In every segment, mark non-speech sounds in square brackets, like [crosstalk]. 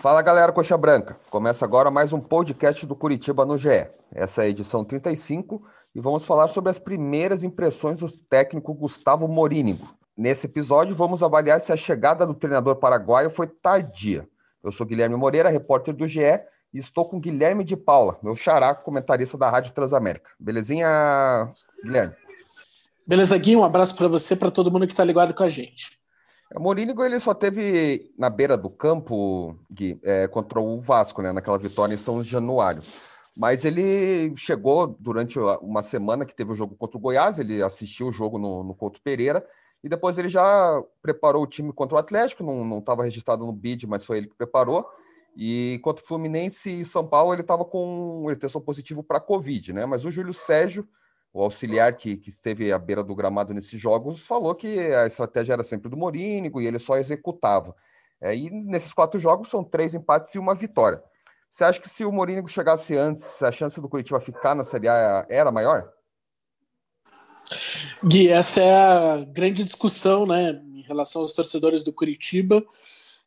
Fala galera Coxa Branca, começa agora mais um podcast do Curitiba no GE. Essa é a edição 35 e vamos falar sobre as primeiras impressões do técnico Gustavo Morínigo. Nesse episódio vamos avaliar se a chegada do treinador paraguaio foi tardia. Eu sou Guilherme Moreira, repórter do GE, e estou com Guilherme de Paula, meu xará, comentarista da Rádio Transamérica. Belezinha, Guilherme? Beleza, Gui, um abraço para você, para todo mundo que está ligado com a gente. O Morínigo ele só teve na beira do campo, Gui, é, contra o Vasco, né, naquela vitória em São Januário. Mas ele chegou durante uma semana que teve o jogo contra o Goiás, ele assistiu o jogo no, no Couto Pereira, e depois ele já preparou o time contra o Atlético, não estava registrado no BID, mas foi ele que preparou. E contra o Fluminense e São Paulo, ele estava com ele testou positivo para Covid, né? Mas o Júlio Sérgio o auxiliar que, que esteve à beira do gramado nesses jogos falou que a estratégia era sempre do Morínigo e ele só executava. É, e nesses quatro jogos são três empates e uma vitória. Você acha que se o Morínigo chegasse antes, a chance do Curitiba ficar na Série A era maior? Gui, essa é a grande discussão né, em relação aos torcedores do Curitiba.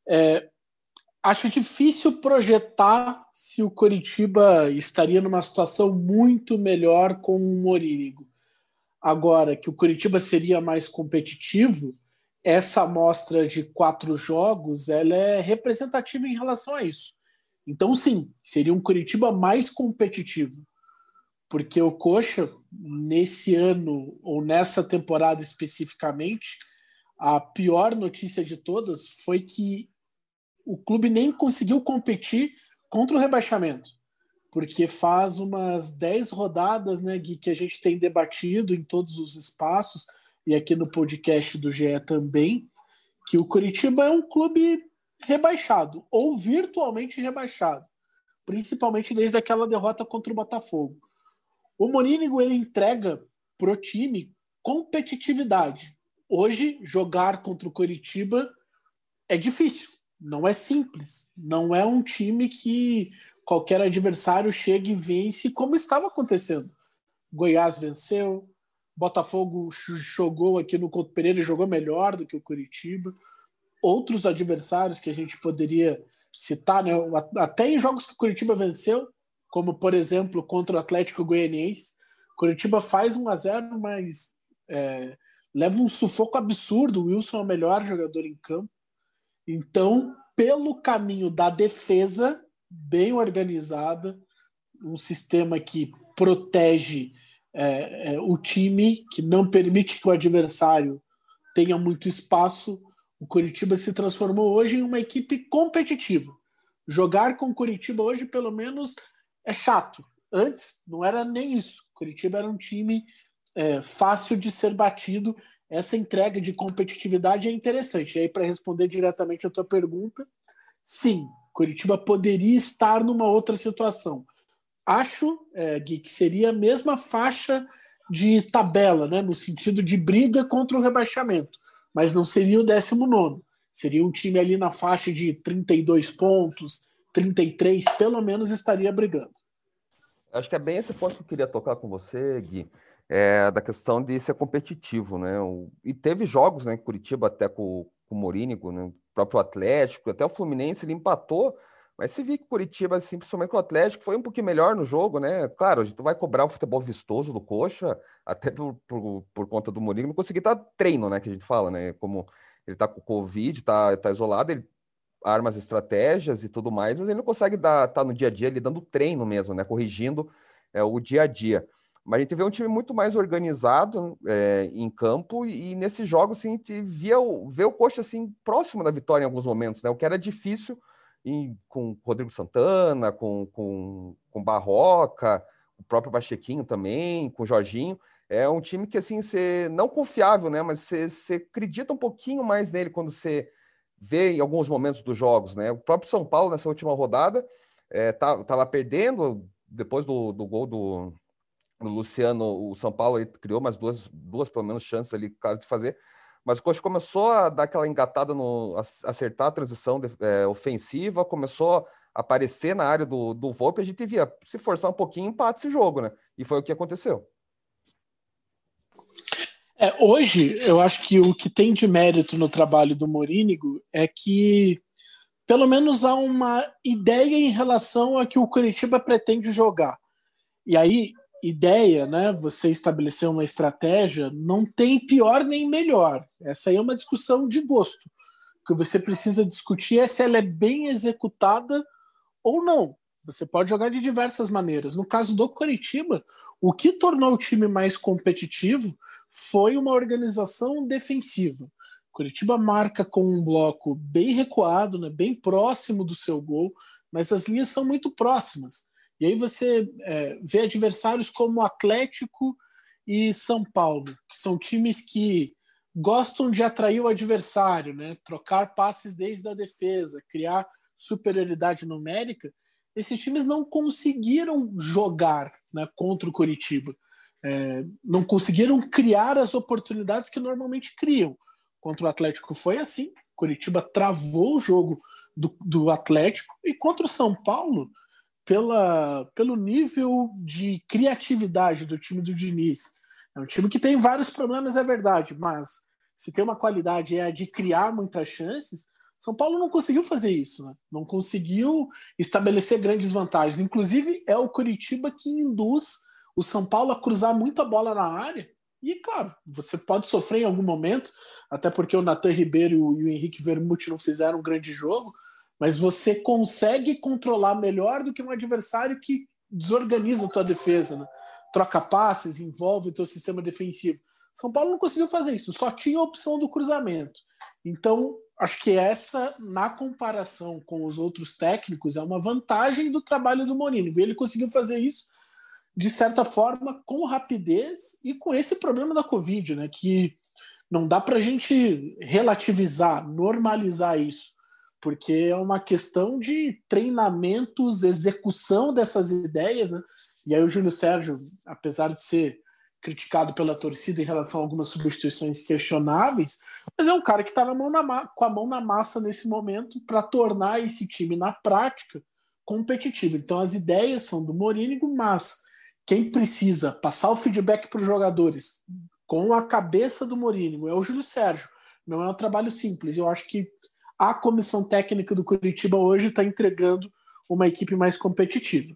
É, acho difícil projetar se o Coritiba estaria numa situação muito melhor com o Morínigo. Agora, que o Coritiba seria mais competitivo, essa amostra de quatro jogos ela é representativa em relação a isso. Então, sim, seria um Curitiba mais competitivo. Porque o Coxa, nesse ano, ou nessa temporada especificamente, a pior notícia de todas foi que o clube nem conseguiu competir contra o rebaixamento, porque faz umas 10 rodadas né, Gui, que a gente tem debatido em todos os espaços, e aqui no podcast do GE também, que o Curitiba é um clube rebaixado, ou virtualmente rebaixado, principalmente desde aquela derrota contra o Botafogo. O Morínigo ele entrega pro time competitividade. Hoje, jogar contra o Curitiba é difícil não é simples. Não é um time que qualquer adversário chega e vence, como estava acontecendo. Goiás venceu, Botafogo jogou aqui no Couto Pereira e jogou melhor do que o Curitiba. Outros adversários que a gente poderia citar, né? até em jogos que o Curitiba venceu, como por exemplo contra o Atlético Goianiense, Curitiba faz 1 a 0 mas é, leva um sufoco absurdo. O Wilson é o melhor jogador em campo. Então, pelo caminho da defesa, bem organizada, um sistema que protege é, é, o time, que não permite que o adversário tenha muito espaço, o Curitiba se transformou hoje em uma equipe competitiva. Jogar com o Curitiba hoje, pelo menos, é chato. Antes, não era nem isso. Curitiba era um time é, fácil de ser batido essa entrega de competitividade é interessante. E aí, para responder diretamente a tua pergunta, sim, Curitiba poderia estar numa outra situação. Acho, é, Gui, que seria a mesma faixa de tabela, né, no sentido de briga contra o rebaixamento, mas não seria o 19. Seria um time ali na faixa de 32 pontos, 33, pelo menos estaria brigando. Acho que é bem esse ponto que eu queria tocar com você, Gui é, da questão de ser competitivo, né? O, e teve jogos, né? Curitiba até com, com o Morínigo, né? o próprio Atlético, até o Fluminense ele empatou, mas se viu que Curitiba, assim, principalmente o Atlético, foi um pouquinho melhor no jogo, né? Claro, a gente vai cobrar o futebol vistoso do Coxa, até por, por, por conta do Morínigo, não conseguir dar treino, né? Que a gente fala, né? Como ele tá com Covid, tá, tá isolado, ele arma as estratégias e tudo mais, mas ele não consegue dar, tá no dia a dia ele dando treino mesmo, né? Corrigindo é, o dia a dia. Mas a gente vê um time muito mais organizado é, em campo e, e nesses jogos assim, a gente via o, vê o Coxa assim, próximo da vitória em alguns momentos, né? O que era difícil em, com Rodrigo Santana, com, com, com Barroca, o próprio Bachequinho também, com o Jorginho. É um time que assim, você não confiável, né? Mas você, você acredita um pouquinho mais nele quando você vê em alguns momentos dos jogos, né? O próprio São Paulo nessa última rodada é, tá, tava perdendo depois do, do gol do, no Luciano, o São Paulo criou umas duas, duas pelo menos chances ali, caso de fazer, mas o Coxa começou a dar aquela engatada no acertar a transição de, é, ofensiva, começou a aparecer na área do, do Volpe, a gente via se forçar um pouquinho, empate esse jogo, né? E foi o que aconteceu. É, hoje, eu acho que o que tem de mérito no trabalho do Morínigo é que pelo menos há uma ideia em relação a que o Curitiba pretende jogar. E aí, ideia, né? Você estabelecer uma estratégia, não tem pior nem melhor. Essa aí é uma discussão de gosto. O que você precisa discutir é se ela é bem executada ou não. Você pode jogar de diversas maneiras. No caso do Curitiba, o que tornou o time mais competitivo foi uma organização defensiva. Curitiba marca com um bloco bem recuado, né, bem próximo do seu gol, mas as linhas são muito próximas. E aí você é, vê adversários como Atlético e São Paulo, que são times que gostam de atrair o adversário, né, trocar passes desde a defesa, criar superioridade numérica. Esses times não conseguiram jogar né, contra o Curitiba. É, não conseguiram criar as oportunidades que normalmente criam. Contra o Atlético foi assim. Curitiba travou o jogo do, do Atlético e contra o São Paulo, pela, pelo nível de criatividade do time do Diniz. É um time que tem vários problemas, é verdade, mas se tem uma qualidade é a de criar muitas chances. São Paulo não conseguiu fazer isso, né? não conseguiu estabelecer grandes vantagens. Inclusive, é o Curitiba que induz o São Paulo a cruzar muita bola na área e, claro, você pode sofrer em algum momento, até porque o Natan Ribeiro e o Henrique Vermute não fizeram um grande jogo, mas você consegue controlar melhor do que um adversário que desorganiza a tua defesa, né? troca passes, envolve o teu sistema defensivo. São Paulo não conseguiu fazer isso, só tinha a opção do cruzamento. Então, acho que essa, na comparação com os outros técnicos, é uma vantagem do trabalho do Mourinho. Ele conseguiu fazer isso de certa forma, com rapidez e com esse problema da Covid, né? Que não dá para a gente relativizar, normalizar isso, porque é uma questão de treinamentos, execução dessas ideias, né? E aí o Júlio Sérgio, apesar de ser criticado pela torcida em relação a algumas substituições questionáveis, mas é um cara que está com a mão na massa nesse momento para tornar esse time na prática competitivo. Então as ideias são do Morínigo, mas quem precisa passar o feedback para os jogadores com a cabeça do Mourinho é o Júlio Sérgio. Não é um trabalho simples. Eu acho que a comissão técnica do Curitiba hoje está entregando uma equipe mais competitiva.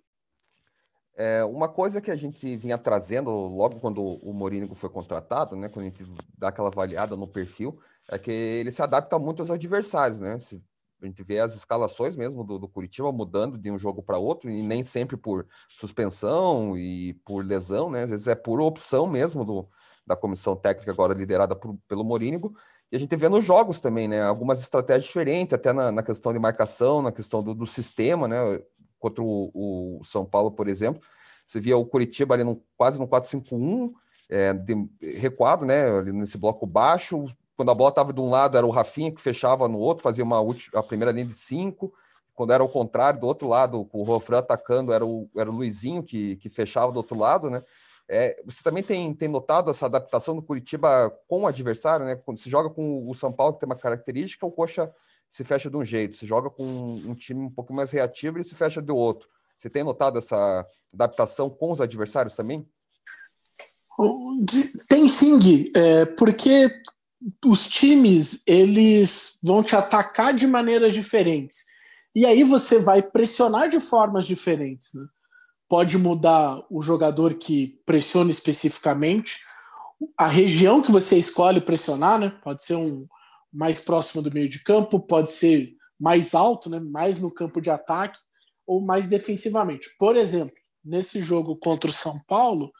É, uma coisa que a gente vinha trazendo logo quando o Mourinho foi contratado, né, quando a gente dá aquela avaliada no perfil, é que ele se adapta muito aos adversários, né? Se a gente vê as escalações mesmo do, do Curitiba mudando de um jogo para outro, e nem sempre por suspensão e por lesão, né? Às vezes é por opção mesmo do, da comissão técnica, agora liderada por, pelo Morínigo. E a gente vê nos jogos também, né? Algumas estratégias diferentes, até na, na questão de marcação, na questão do, do sistema, né? Contra o, o, São Paulo, por exemplo. Você via o Curitiba ali no, quase no 4-5-1, é, recuado, né? Ali nesse bloco baixo, quando a bola estava de um lado, era o Rafinha que fechava no outro, fazia uma a primeira linha de cinco. Quando era o contrário, do outro lado, o Rofran atacando, era o, era o Luizinho que, que fechava do outro lado, né? É, você também tem, tem notado essa adaptação do Curitiba com o adversário, né? Quando se joga com o São Paulo, que tem uma característica, o Coxa se fecha de um jeito. Se joga com um time um pouco mais reativo, ele se fecha de outro. Você tem notado essa adaptação com os adversários também? Tem sim, Gui, é, porque os times eles vão te atacar de maneiras diferentes. E aí você vai pressionar de formas diferentes. Né? Pode mudar o jogador que pressiona especificamente, a região que você escolhe pressionar, né? Pode ser um mais próximo do meio de campo, pode ser mais alto, né? mais no campo de ataque, ou mais defensivamente. Por exemplo, nesse jogo contra o São Paulo,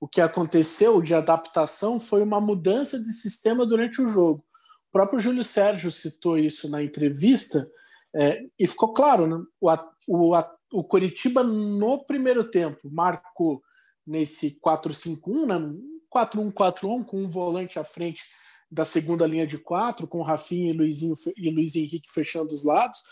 o que aconteceu de adaptação foi uma mudança de sistema durante o jogo. O próprio Júlio Sérgio citou isso na entrevista é, e ficou claro, né? o, o, o Curitiba no primeiro tempo marcou nesse 4-5-1, né? 4-1-4-1 com um volante à frente da segunda linha de quatro, com Rafinha e Luizinho e Luiz Henrique fechando os lados,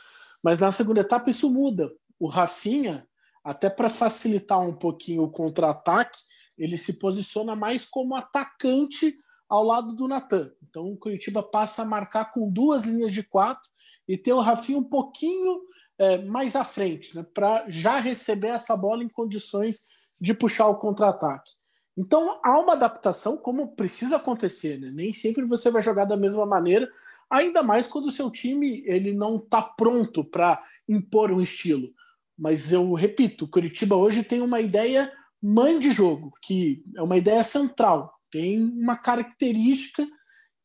mas na segunda etapa isso muda. O Rafinha, até para facilitar um pouquinho o contra-ataque, ele se posiciona mais como atacante ao lado do Natan. Então o Curitiba passa a marcar com duas linhas de quatro e ter o Rafinha um pouquinho é, mais à frente, né, para já receber essa bola em condições de puxar o contra-ataque. Então há uma adaptação como precisa acontecer, né? nem sempre você vai jogar da mesma maneira, ainda mais quando o seu time ele não está pronto para impor um estilo. Mas eu repito, o Curitiba hoje tem uma ideia mãe de jogo, que é uma ideia central, tem uma característica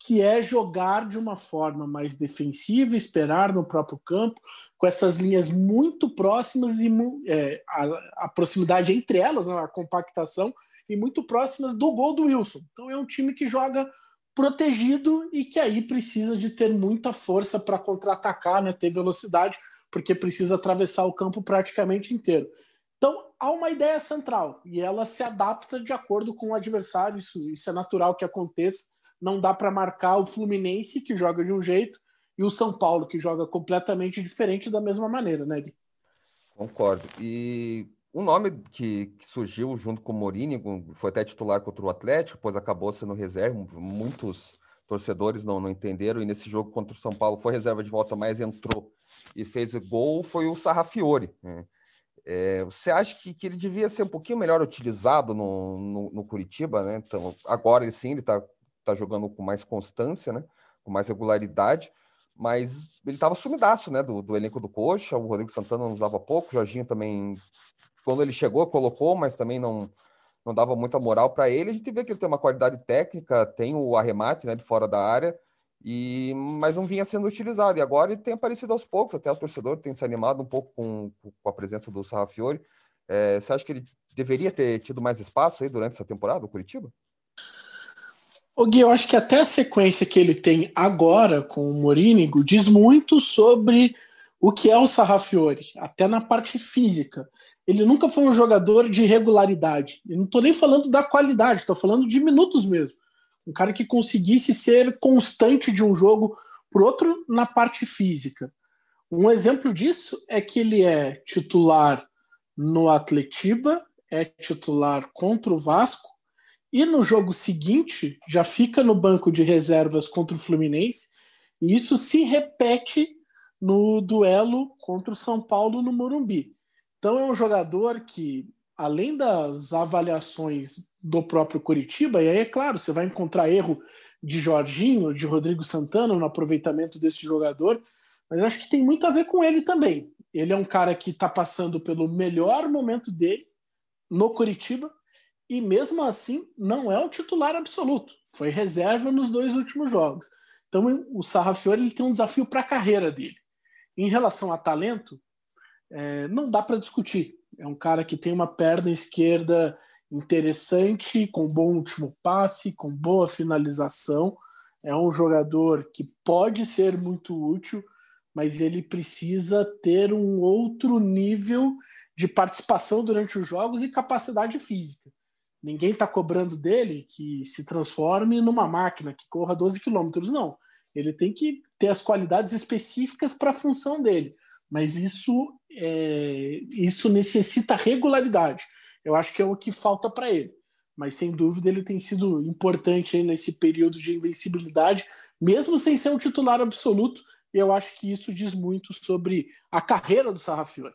que é jogar de uma forma mais defensiva, esperar no próprio campo, com essas linhas muito próximas e é, a, a, proximidade entre elas, né, a compactação, e muito próximas do gol do Wilson. Então é um time que joga protegido e que aí precisa de ter muita força para contra-atacar, né, ter velocidade, porque precisa atravessar o campo praticamente inteiro. Então há uma ideia central e ela se adapta de acordo com o adversário, isso, isso é natural que aconteça não dá para marcar o Fluminense, que joga de um jeito, e o São Paulo, que joga completamente diferente da mesma maneira, né, Gui? Concordo. E um nome que, que, surgiu junto com o Morini, foi até titular contra o Atlético, depois acabou sendo reserva. Muitos torcedores não, não entenderam, e nesse jogo contra o São Paulo foi reserva de volta, mas entrou e fez gol, foi o Sarrafiore. Né? É, você acha que, que, ele devia ser um pouquinho melhor utilizado no, no, no Curitiba, né? Então, agora sim, ele está tá jogando com mais constância, né? Com mais regularidade, mas ele estava sumidaço, né? Do, do, elenco do Coxa, o Rodrigo Santana não usava pouco, o Jorginho também, quando ele chegou, colocou, mas também não, não dava muita moral para ele. A gente vê que ele tem uma qualidade técnica, tem o arremate, né? De fora da área, e mas não vinha sendo utilizado. E agora ele tem aparecido aos poucos, até o torcedor tem se animado um pouco com, com a presença do Sarrafiore. É, você acha que ele deveria ter tido mais espaço aí durante essa temporada, o Curitiba? O Gui, eu acho que até a sequência que ele tem agora com o Morínigo diz muito sobre o que é o Sarrafiore, até na parte física. Ele nunca foi um jogador de regularidade. Eu não estou nem falando da qualidade, estou falando de minutos mesmo. Um cara que conseguisse ser constante de um jogo para outro na parte física. Um exemplo disso é que ele é titular no Atletiba, é titular contra o Vasco e no jogo seguinte, já fica no banco de reservas contra o Fluminense, e isso se repete no duelo contra o São Paulo no Morumbi. Então é um jogador que, além das avaliações do próprio Curitiba, e aí é claro, você vai encontrar erro de Jorginho, de Rodrigo Santana no aproveitamento desse jogador, mas eu acho que tem muito a ver com ele também. Ele é um cara que está passando pelo melhor momento dele no Curitiba, e mesmo assim não é o titular absoluto. Foi reserva nos dois últimos jogos. Então o Sarrafiore ele tem um desafio para a carreira dele. Em relação a talento, é, não dá para discutir. É um cara que tem uma perna esquerda interessante, com bom último passe, com boa finalização. É um jogador que pode ser muito útil, mas ele precisa ter um outro nível de participação durante os jogos e capacidade física. Ninguém está cobrando dele que se transforme numa máquina que corra 12 quilômetros, não. Ele tem que ter as qualidades específicas para a função dele. Mas isso, é, isso necessita regularidade. Eu acho que é o que falta para ele. Mas sem dúvida ele tem sido importante nesse período de invencibilidade, mesmo sem ser um titular absoluto. E eu acho que isso diz muito sobre a carreira do Sarrafiore.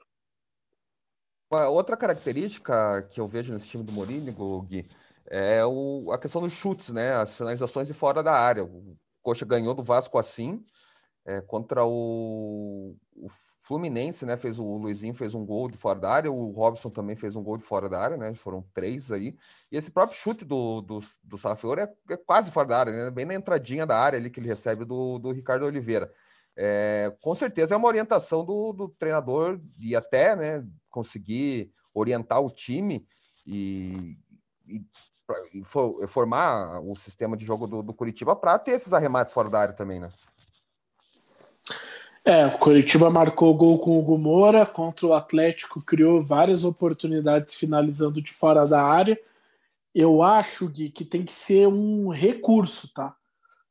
Outra característica que eu vejo nesse time do Mourinho, Gui, é o, a questão dos chutes, né? As finalizações de fora da área. O Coxa ganhou do Vasco assim, é, contra o, o, Fluminense, né? Fez o, o Luizinho fez um gol de fora da área, o Robson também fez um gol de fora da área, né? Foram três aí. E esse próprio chute do, do, do Sarrafiore é, é, quase fora da área, né? Bem na entradinha da área ali que ele recebe do, do Ricardo Oliveira. É, com certeza é uma orientação do, do treinador e até, né? Conseguir orientar o time e, e, e for, formar o sistema de jogo do, do Curitiba para ter esses arremates fora da área também, né? É, o Curitiba marcou gol com o Hugo Moura, contra o Atlético criou várias oportunidades finalizando de fora da área. Eu acho, Gui, que tem que ser um recurso, tá?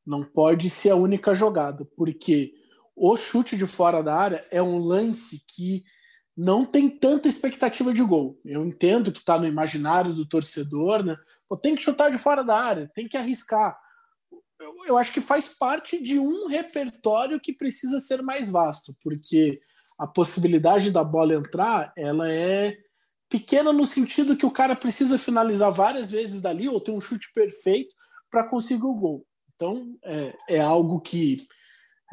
Não pode ser a única jogada, porque o chute de fora da área é um lance que não tem tanta expectativa de gol. Eu entendo que está no imaginário do torcedor, né? Pô, tem que chutar de fora da área, tem que arriscar. Eu, eu, acho que faz parte de um repertório que precisa ser mais vasto, porque a possibilidade da bola entrar, ela é pequena no sentido que o cara precisa finalizar várias vezes dali ou ter um chute perfeito para conseguir o gol. Então, é, é algo que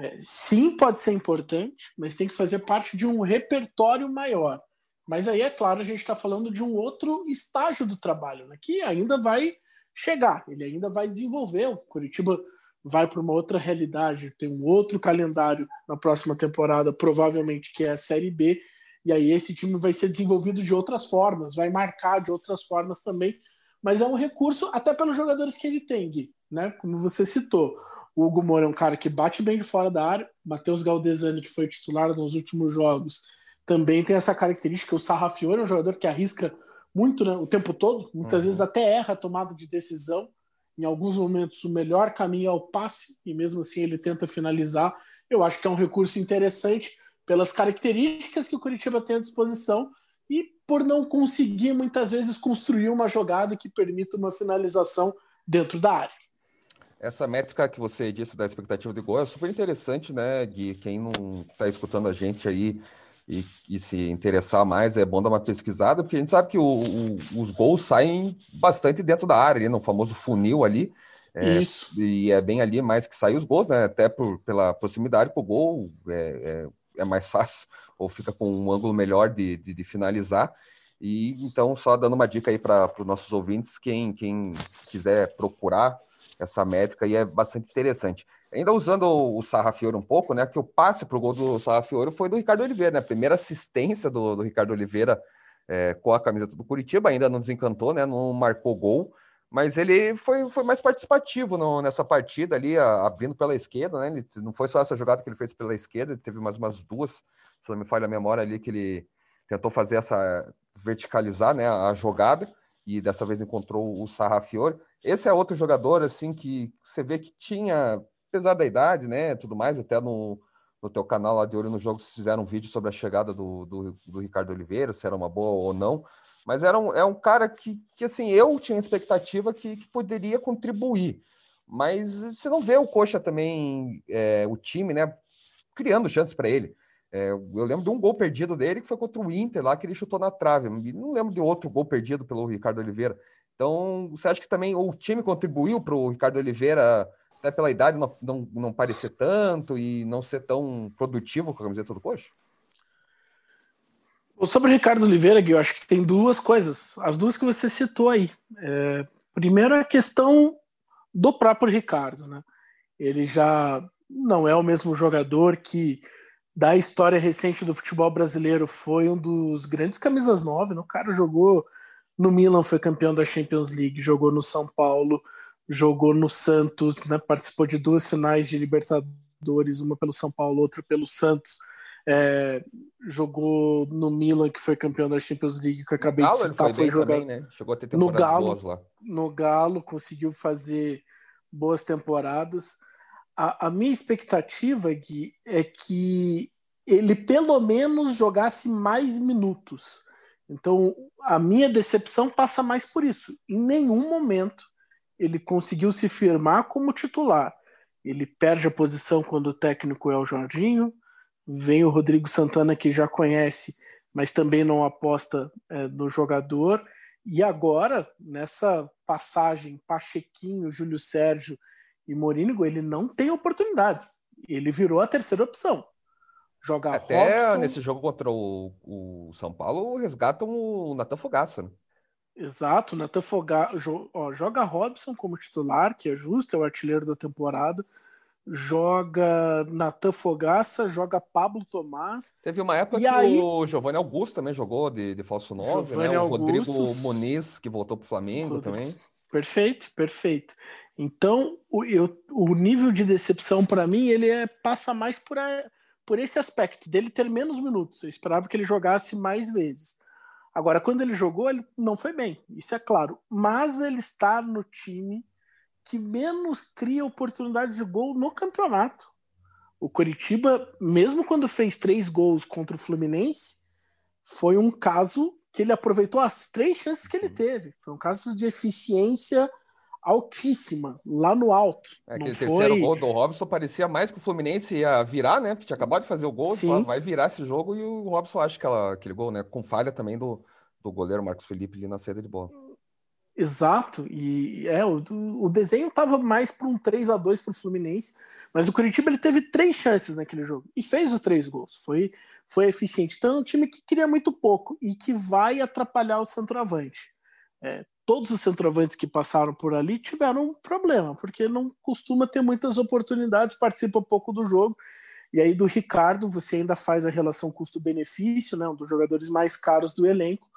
É, sim, pode ser importante, mas tem que fazer parte de um repertório maior. Mas aí, é claro, a gente está falando de um outro estágio do trabalho, né, que ainda vai chegar, ele ainda vai desenvolver. O Curitiba vai para uma outra realidade, tem um outro calendário na próxima temporada, provavelmente que é a Série B, e aí esse time vai ser desenvolvido de outras formas, vai marcar de outras formas também, mas é um recurso até pelos jogadores que ele tem, Gui, né? Como você citou. O Hugo Moura é um cara que bate bem de fora da área, Matheus Galdesani, que foi titular nos últimos jogos, também tem essa característica. O Sarrafiore é um jogador que arrisca muito né, o tempo todo, muitas uhum. vezes até erra a tomada de decisão. Em alguns momentos, o melhor caminho é o passe, e mesmo assim ele tenta finalizar. Eu acho que é um recurso interessante pelas características que o Curitiba tem à disposição e por não conseguir muitas vezes construir uma jogada que permita uma finalização dentro da área. Essa métrica que você disse da expectativa de gol é super interessante, né, Gui? Quem não está escutando a gente aí e, e, se interessar mais, é bom dar uma pesquisada, porque a gente sabe que o, o, os gols saem bastante dentro da área, no famoso funil ali. É, Isso. E é bem ali mais que sair os gols, né? Até por, pela proximidade com o gol, é, é, é, mais [laughs] fácil, ou fica com um ângulo melhor de, de, de finalizar. E então, só dando uma dica aí para os nossos ouvintes, quem, quem quiser procurar essa métrica aí é bastante interessante. Ainda usando o Sarrafiore um pouco, né? Que o passe para o gol do Sarrafiore foi do Ricardo Oliveira, né? A primeira assistência do, do Ricardo Oliveira é, com a camiseta do Curitiba, ainda não desencantou, né? Não marcou gol, mas ele foi, foi mais participativo no, nessa partida ali, a, abrindo pela esquerda, né? Ele, não foi só essa jogada que ele fez pela esquerda, ele teve mais umas duas, se não me falha a memória ali, que ele tentou fazer essa verticalizar, né? A jogada e dessa vez encontrou o Sarrafiore. Esse é outro jogador, assim, que você vê que tinha, apesar da idade, né, tudo mais, até no, no teu canal lá de Olho no Jogo, se fizeram um vídeo sobre a chegada do, do, do, Ricardo Oliveira, se era uma boa ou não, mas era um, é um cara que, que assim, eu tinha expectativa que, que poderia contribuir, mas você não vê o Coxa também, é, o time, né, criando chances para ele. É, eu lembro de um gol perdido dele que foi contra o Inter lá, que ele chutou na trave. Não lembro de outro gol perdido pelo Ricardo Oliveira. Então, você acha que também o time contribuiu para o Ricardo Oliveira, até pela idade, não, não, não, parecer tanto e não ser tão produtivo com a camiseta do Coxa? Sobre o Ricardo Oliveira, Gui, eu acho que tem duas coisas. As duas que você citou aí. É, primeiro, a questão do próprio Ricardo. Né? Ele já não é o mesmo jogador que da história recente do futebol brasileiro foi um dos grandes camisas nove. Né? O cara jogou no Milan, foi campeão da Champions League, jogou no São Paulo, jogou no Santos, né? participou de duas finais de Libertadores, uma pelo São Paulo, outra pelo Santos. É, jogou no Milan, que foi campeão da Champions League, que eu acabei de citar, foi, foi jogar também, né? Chegou a ter no Galo, lá. No Galo, conseguiu fazer boas temporadas a, a minha expectativa, Gui, é que ele pelo menos jogasse mais minutos. Então, a minha decepção passa mais por isso. Em nenhum momento ele conseguiu se firmar como titular. Ele perde a posição quando o técnico é o Jorginho, vem o Rodrigo Santana, que já conhece, mas também não aposta é, no jogador. E agora, nessa passagem Pachequinho, Júlio Sérgio e Morínigo, ele não tem oportunidades. Ele virou a terceira opção. Jogar Até Robson... nesse jogo contra o, o, São Paulo, resgatam o Natan Fogaça. Né? Exato, Natan Fogaça joga Robson como titular, que é justo, é o artilheiro da temporada. Joga Natan Fogaça, joga Pablo Tomás. Teve uma época que aí... o Giovanni Augusto também jogou de, de falso 9, né? O Rodrigo Moniz, que voltou para o Flamengo Rodrigo... também. Perfeito, perfeito. Então, o, eu, o nível de decepção para mim, ele é, passa mais por, a, por esse aspecto, dele ter menos minutos. Eu esperava que ele jogasse mais vezes. Agora, quando ele jogou, ele não foi bem, isso é claro. Mas ele está no time que menos cria oportunidades de gol no campeonato. O Coritiba, mesmo quando fez três gols contra o Fluminense, foi um caso que ele aproveitou as três chances que ele teve. Foi um caso de eficiência altíssima, lá no alto. É, aquele foi... terceiro gol do Robson parecia mais que o Fluminense ia virar, né? Porque tinha acabado de fazer o gol, vai virar esse jogo e o Robson acha que aquele gol, né? Com falha também do, do goleiro Marcos Felipe ali na saída de bola. Exato, e é o, o desenho estava mais para um 3 a 2 para o Fluminense, mas o Curitiba ele teve três chances naquele jogo e fez os três gols. Foi, foi eficiente. Então é um time que queria muito pouco e que vai atrapalhar o centroavante. É, todos os centroavantes que passaram por ali tiveram um problema, porque não costuma ter muitas oportunidades, participa pouco do jogo. E aí do Ricardo você ainda faz a relação custo-benefício, né, um dos jogadores mais caros do elenco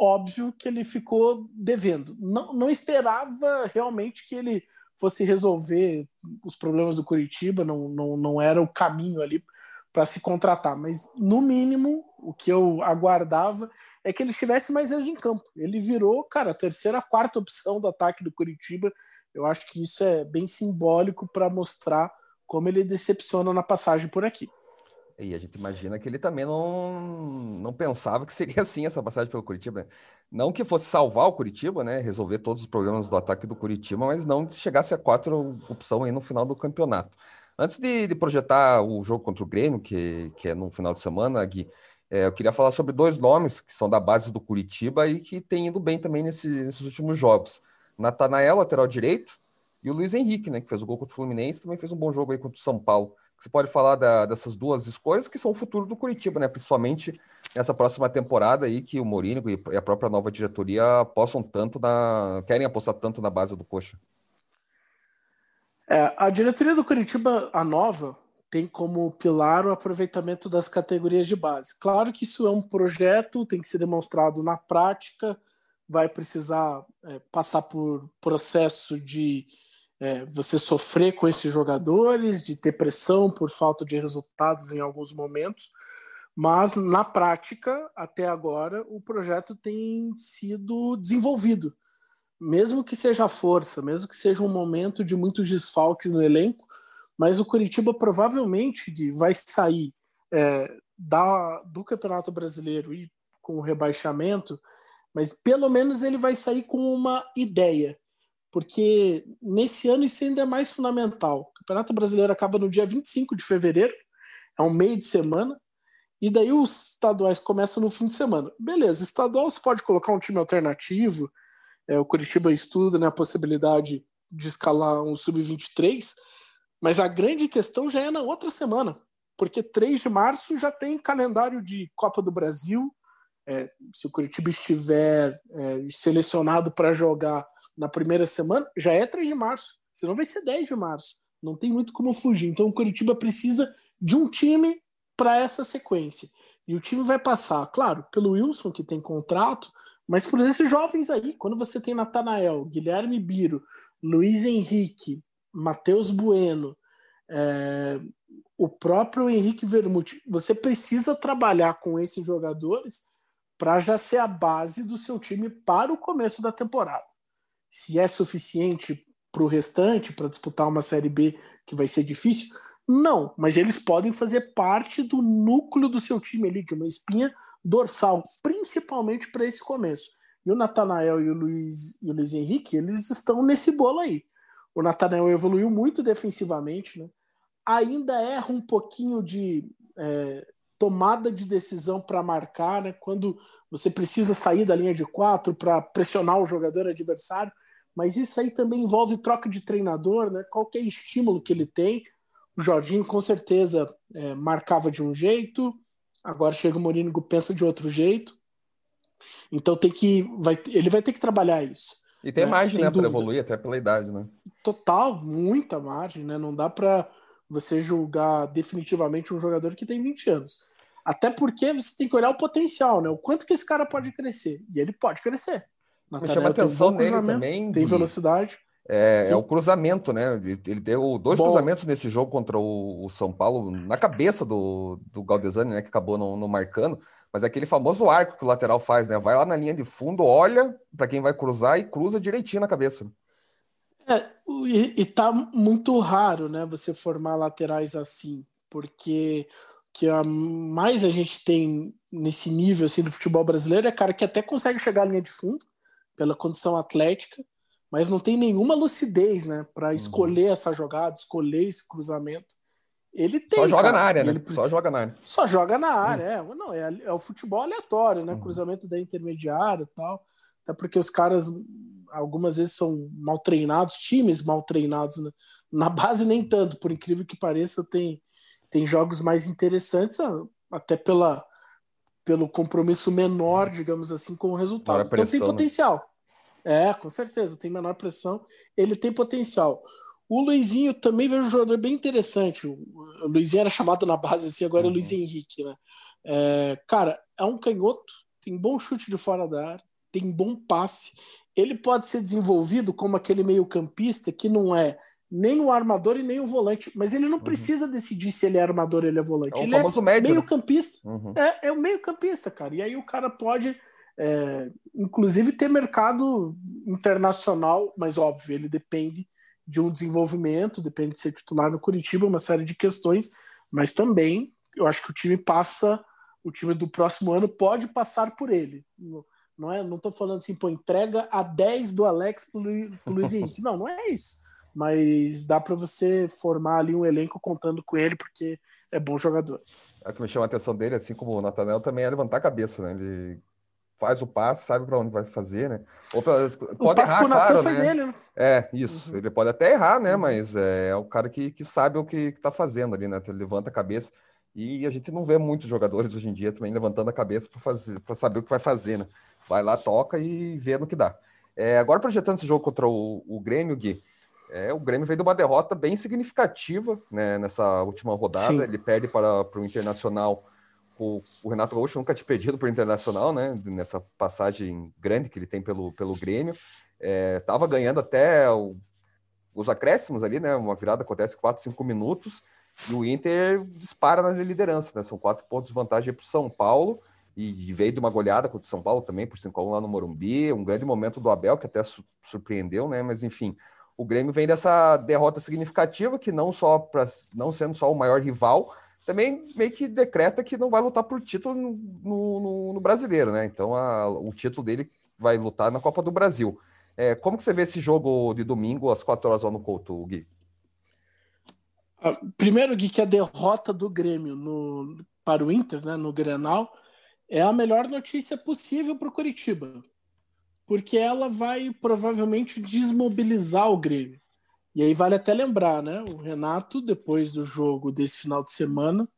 óbvio que ele ficou devendo. Não, não esperava realmente que ele fosse resolver os problemas do Curitiba, não, não, não era o caminho ali para se contratar, mas no mínimo o que eu aguardava é que ele estivesse mais vezes em campo. Ele virou, cara, a terceira, quarta opção do ataque do Curitiba. Eu acho que isso é bem simbólico para mostrar como ele decepciona na passagem por aqui. E a gente imagina que ele também não, não pensava que seria [laughs] assim essa passagem pelo Curitiba. Né? Não que fosse salvar o Curitiba, né? Resolver todos os problemas do ataque do Curitiba, mas não chegasse a quatro opção aí no final do campeonato. Antes de, de projetar o jogo contra o Grêmio, que, que é no final de semana, Gui, é, eu queria falar sobre dois nomes que são da base do Curitiba e que têm ido bem também nesse, nesses últimos jogos. Natanael, lateral direito, e o Luiz Henrique, né? Que fez o gol contra o Fluminense, também fez um bom jogo aí contra o São Paulo. Você pode falar da, dessas duas escolhas que são o futuro do Curitiba, né? Principalmente nessa próxima temporada aí que o Mourinho e a própria nova diretoria apostam tanto na. querem apostar tanto na base do Coxa. É, a diretoria do Curitiba, a nova, tem como pilar o aproveitamento das categorias de base. Claro que isso é um projeto, tem que ser demonstrado na prática, vai precisar é, passar por processo de é, você sofrer com esses jogadores, de ter pressão por falta de resultados em alguns momentos, mas na prática, até agora, o projeto tem sido desenvolvido. Mesmo que seja força, mesmo que seja um momento de muitos desfalques no elenco, mas o Curitiba provavelmente vai sair é, da, do Campeonato Brasileiro e com o rebaixamento, mas pelo menos ele vai sair com uma ideia porque nesse ano isso ainda é mais fundamental. O Campeonato Brasileiro acaba no dia 25 de fevereiro, é um meio de semana, e daí os estaduais começam no fim de semana. Beleza, estadual você pode colocar um time alternativo, é, o Curitiba estuda né, a possibilidade de escalar um sub-23, mas a grande questão já é na outra semana, porque 3 de março já tem calendário de Copa do Brasil. É, se o Curitiba estiver é, selecionado para jogar na primeira semana, já é 3 de março. Senão vai ser 10 de março. Não tem muito como fugir. Então o Curitiba precisa de um time para essa sequência. E o time vai passar, claro, pelo Wilson, que tem contrato, mas por esses jovens aí. Quando você tem Natanael, Guilherme Biro, Luiz Henrique, Matheus Bueno, é, o próprio Henrique Vermute, você precisa trabalhar com esses jogadores para já ser a base do seu time para o começo da temporada se é suficiente para o restante, para disputar uma Série B que vai ser difícil. Não, mas eles podem fazer parte do núcleo do seu time ali, de uma espinha dorsal, principalmente para esse começo. E o Natanael e o Luiz, e o Luiz Henrique, eles estão nesse bolo aí. O Natanael evoluiu muito defensivamente, né? ainda erra um pouquinho de é, tomada de decisão para marcar, né? quando você precisa sair da linha de quatro para pressionar o jogador adversário, mas isso aí também envolve troca de treinador, né? qualquer estímulo que ele tem. O Jorginho com certeza é, marcava de um jeito, agora chega o Mourinho pensa de outro jeito. Então tem que vai, ele vai ter que trabalhar isso. E tem né? margem né, para evoluir até pela idade, né? Total, muita margem, né? Não dá para você julgar definitivamente um jogador que tem 20 anos. Até porque você tem que olhar o potencial, né? O quanto que esse cara pode crescer. E ele pode crescer. Me chama atenção nele também. Tem velocidade. É, é, o cruzamento, né? Ele deu dois Bom. cruzamentos nesse jogo contra o, o, São Paulo, na cabeça do, do Galdesani, né? Que acabou não, não, marcando. Mas é aquele famoso arco que o lateral faz, né? Vai lá na linha de fundo, olha para quem vai cruzar e cruza direitinho na cabeça. É, e, e tá muito raro, né? Você formar laterais assim, porque que a mais a gente tem nesse nível assim do futebol brasileiro é cara que até consegue chegar à linha de fundo pela condição atlética, mas não tem nenhuma lucidez, né, para uhum. escolher uhum. essa jogada, escolher esse cruzamento. Ele tem. Só joga cara, na área, né? Precisa... Só joga na área. Só joga na área, uhum. é. Não, é, é, o futebol aleatório, né? Uhum. Cruzamento da intermediária e tal. Até porque os caras algumas vezes são mal treinados, times mal treinados. Né? Na base, nem tanto, por incrível que pareça, tem, tem jogos mais interessantes, até pela, pelo compromisso menor, digamos assim, com o resultado. Então tem né? potencial. É, com certeza, tem menor pressão, ele tem potencial. O Luizinho também veio um jogador bem interessante. O Luizinho era chamado na base assim, agora uhum. é Luiz Henrique, né? É, cara, é um canhoto, tem bom chute de fora da área, tem bom passe. Ele pode ser desenvolvido como aquele meio-campista que não é nem o armador e nem o volante, mas ele não uhum. precisa decidir se ele é armador ou ele é volante. É o ele famoso é médio. Né? Meio-campista. Uhum. É, é o meio-campista, cara. E aí o cara pode, é, inclusive, ter mercado internacional, mas óbvio, ele depende de um desenvolvimento, depende de ser titular no Curitiba, uma série de questões, mas também eu acho que o time passa o time do próximo ano pode passar por ele. Não é, não falando assim, pô, entrega a 10 do Alex pro, pro Luiz Henrique. Não, não é isso. Mas dá para você formar ali um elenco contando com ele, porque é bom jogador. É que me chama a atenção dele, assim como o Natanel, também é levantar a cabeça, né? Ele faz o passe, sabe para onde vai fazer, né? Ou pode o errar, claro, né? Dele, né? É, isso. Uhum. Ele pode até errar, né? Uhum. Mas é, é, o cara que, que sabe o que, está fazendo ali, né? Ele levanta a cabeça. E a gente não vê muitos jogadores hoje em dia também levantando a cabeça para fazer, para saber o que vai fazer, né? Vai lá, toca e vê no que dá. É, agora projetando esse jogo contra o, o Grêmio, Gui, é, o Grêmio veio de uma derrota bem significativa né, nessa última rodada. Sim. Ele perde para, para o Internacional. O, o, Renato Gaúcho nunca tinha perdido para o Internacional, né? Nessa passagem grande que ele tem pelo, pelo Grêmio. Estava é, ganhando até o, os acréscimos ali, né? Uma virada acontece 4, 5 minutos. E o Inter dispara na liderança, né? São quatro pontos de vantagem para o São Paulo. E veio de uma goleada contra o São Paulo também, por 5x1 lá no Morumbi. Um grande momento do Abel, que até surpreendeu, né? Mas enfim, o Grêmio vem dessa derrota significativa, que não só para não sendo só o maior rival, também meio que decreta que não vai lutar por título no, no, no brasileiro, né? Então a, o título dele vai lutar na Copa do Brasil. É, como que você vê esse jogo de domingo às quatro horas lá no Couto, Gui? Ah, primeiro, Gui, que a derrota do Grêmio no, para o Inter, né, no Grenal, é a melhor notícia possível para o Curitiba. Porque ela vai provavelmente desmobilizar o Grêmio. E aí vale até lembrar, né? O Renato, depois do jogo desse final de semana,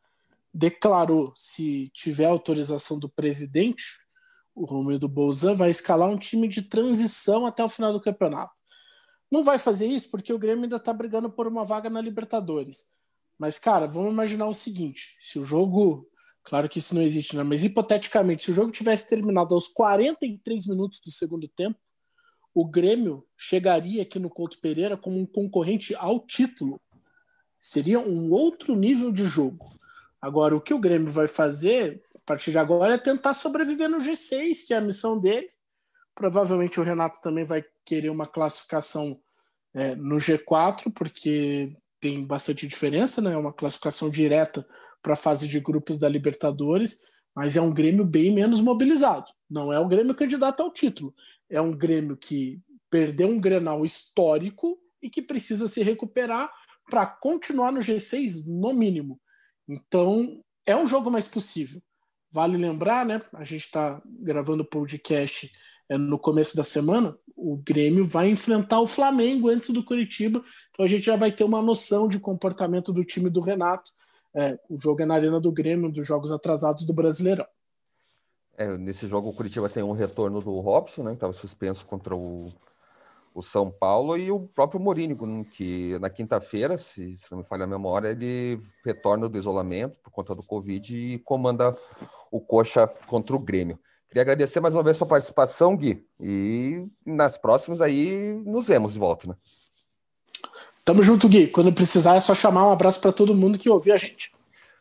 declarou se tiver autorização do presidente, o Romildo Bolzan vai escalar um time de transição até o final do campeonato. Não vai fazer isso porque o Grêmio ainda está brigando por uma vaga na Libertadores. Mas, cara, vamos imaginar o seguinte: se o jogo. Claro que isso não existe, né? Mas hipoteticamente, se o jogo tivesse terminado aos 43 minutos do segundo tempo, o Grêmio chegaria aqui no Couto Pereira como um concorrente ao título. Seria um outro nível de jogo. Agora, o que o Grêmio vai fazer a partir de agora é tentar sobreviver no G6, que é a missão dele, Provavelmente o Renato também vai querer uma classificação é, no G4, porque tem bastante diferença, né? É uma classificação direta para a fase de grupos da Libertadores, mas é um Grêmio bem menos mobilizado. Não é um Grêmio candidato ao título. É um Grêmio que perdeu um Grenal histórico e que precisa se recuperar para continuar no G6 no mínimo. Então, é um jogo mais possível. Vale lembrar, né? A gente está gravando o podcast é, no começo da semana, o Grêmio vai enfrentar o Flamengo antes do Curitiba, então a gente já vai ter uma noção de comportamento do time do Renato. É, o jogo é na Arena do Grêmio, um dos jogos atrasados do Brasileirão. É, nesse jogo o Curitiba tem um retorno do Robson, né, que estava suspenso contra o, o São Paulo, e o próprio Morínigo, que na quinta-feira, se, se não me falha a memória, ele retorna do isolamento por conta do Covid e comanda o Coxa contra o Grêmio. Queria agradecer mais uma vez a sua participação, Gui. E nas próximas aí nos vemos de volta, né? Tamo junto, Gui. Quando precisar é só chamar. Um abraço para todo mundo que ouviu a gente.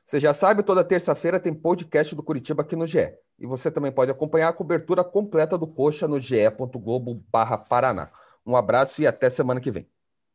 Você já sabe, toda terça-feira tem podcast do Curitiba aqui no GE. E você também pode acompanhar a cobertura completa do Coxa no ge.globo/paraná. Um abraço e até semana que vem.